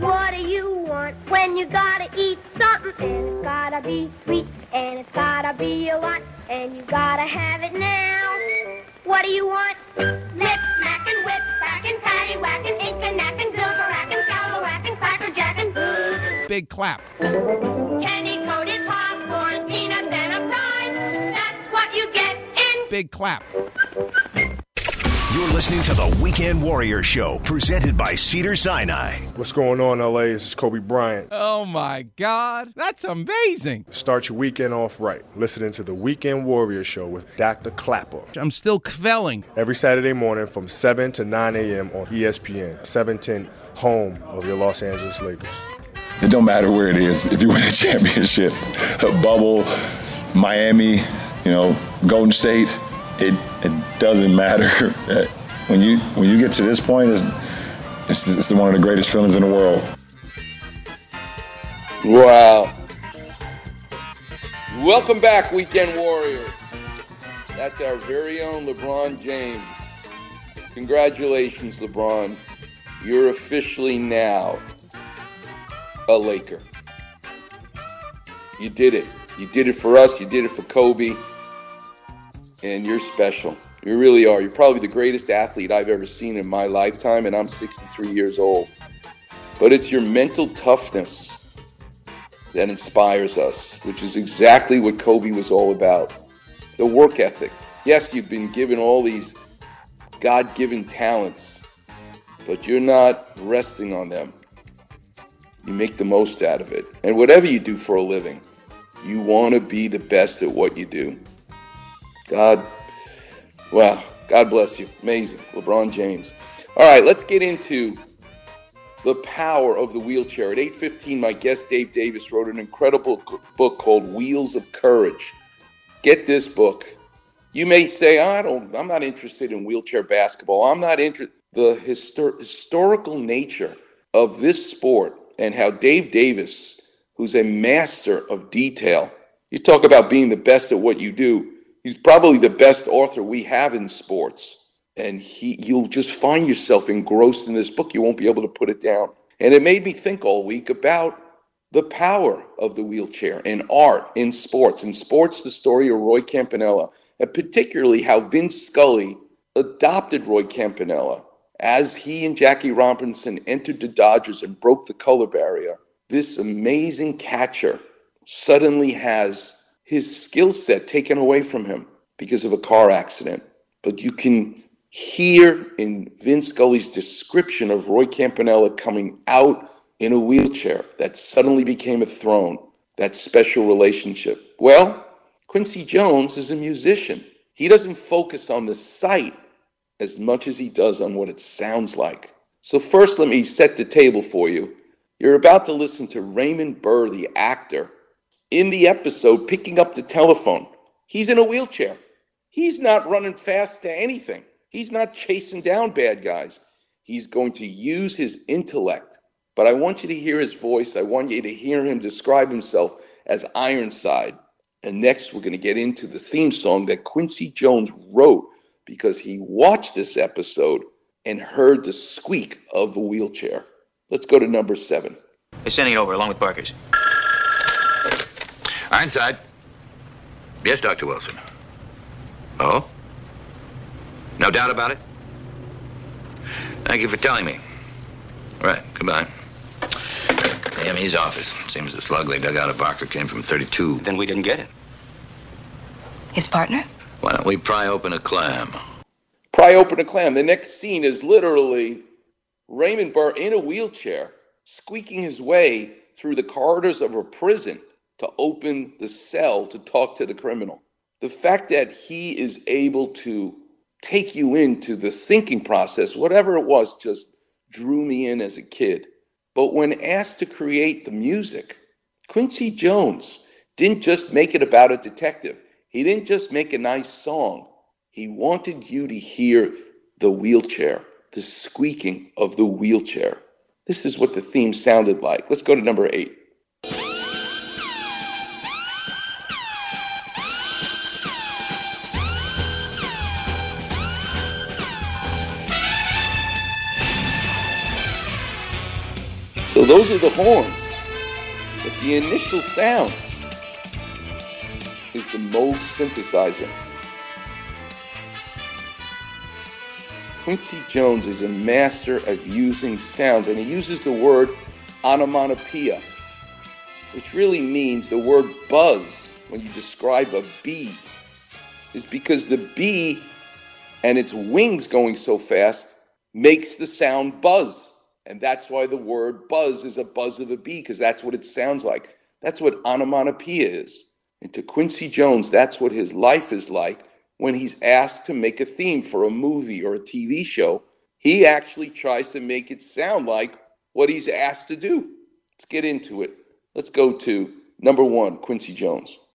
What do you want when you gotta eat something? And it's gotta be sweet, and it's gotta be a lot, and you gotta have it now. What do you want? Lip smacking, whip smacking, patty whacking, ink and knacking, silver racking, scalawacking, cracker jacking. Big clap. Candy coated popcorn, peanuts and a fry. That's what you get in. Big clap. You're listening to the Weekend Warrior Show, presented by Cedar Sinai. What's going on, LA? This is Kobe Bryant. Oh my God. That's amazing. Start your weekend off right, listening to the Weekend Warrior Show with Dr. Klapper. I'm still kvelling. Every Saturday morning from 7 to 9 a.m. on ESPN, 710, home of your Los Angeles Lakers. It don't matter where it is. If you win a championship, a bubble, Miami, you know, Golden State, it it doesn't matter. when you when you get to this point, it's, it's it's one of the greatest feelings in the world. Wow. Welcome back, Weekend Warriors. That's our very own LeBron James. Congratulations, LeBron. You're officially now a Laker. You did it. You did it for us. You did it for Kobe. And you're special. You really are. You're probably the greatest athlete I've ever seen in my lifetime, and I'm 63 years old. But it's your mental toughness that inspires us, which is exactly what Kobe was all about. The work ethic. Yes, you've been given all these God given talents, but you're not resting on them. You make the most out of it. And whatever you do for a living, you want to be the best at what you do. God, wow, God bless you. Amazing. LeBron James. All right, let's get into the power of the wheelchair. At 8:15, my guest Dave Davis wrote an incredible book called Wheels of Courage. Get this book. You may say, I don't, I'm not interested in wheelchair basketball. I'm not interested. The histor- historical nature of this sport and how Dave Davis, who's a master of detail, you talk about being the best at what you do. He's probably the best author we have in sports. And he you'll just find yourself engrossed in this book. You won't be able to put it down. And it made me think all week about the power of the wheelchair in art in sports. In sports the story of roy campanella and particularly how vince scully adopted roy campanella as he and jackie robinson entered the dodgers and broke the color barrier. This amazing catcher suddenly has his skill set taken away from him because of a car accident but you can hear in Vince Scully's description of Roy Campanella coming out in a wheelchair that suddenly became a throne, that special relationship. Well, Quincy Jones is a musician. He doesn't focus on the sight as much as he does on what it sounds like. So, first, let me set the table for you. You're about to listen to Raymond Burr, the actor, in the episode picking up the telephone. He's in a wheelchair. He's not running fast to anything. He's not chasing down bad guys. He's going to use his intellect. But I want you to hear his voice. I want you to hear him describe himself as Ironside. And next, we're going to get into the theme song that Quincy Jones wrote because he watched this episode and heard the squeak of the wheelchair. Let's go to number seven. They're sending it over along with Barker's. Ironside. Yes, Dr. Wilson. Oh? No doubt about it? Thank you for telling me. Right, goodbye. AME's office. Seems the slug they dug out of Barker came from 32. Then we didn't get it. His partner? Why don't we pry open a clam? Pry open a clam. The next scene is literally Raymond Burr in a wheelchair, squeaking his way through the corridors of a prison to open the cell to talk to the criminal. The fact that he is able to take you into the thinking process, whatever it was, just drew me in as a kid. But when asked to create the music, Quincy Jones didn't just make it about a detective. He didn't just make a nice song. He wanted you to hear the wheelchair, the squeaking of the wheelchair. This is what the theme sounded like. Let's go to number eight. Those are the horns. But the initial sounds is the Moog synthesizer. Quincy Jones is a master of using sounds, and he uses the word onomatopoeia, which really means the word buzz when you describe a bee, is because the bee and its wings going so fast makes the sound buzz. And that's why the word buzz is a buzz of a bee, because that's what it sounds like. That's what onomatopoeia is. And to Quincy Jones, that's what his life is like when he's asked to make a theme for a movie or a TV show. He actually tries to make it sound like what he's asked to do. Let's get into it. Let's go to number one, Quincy Jones.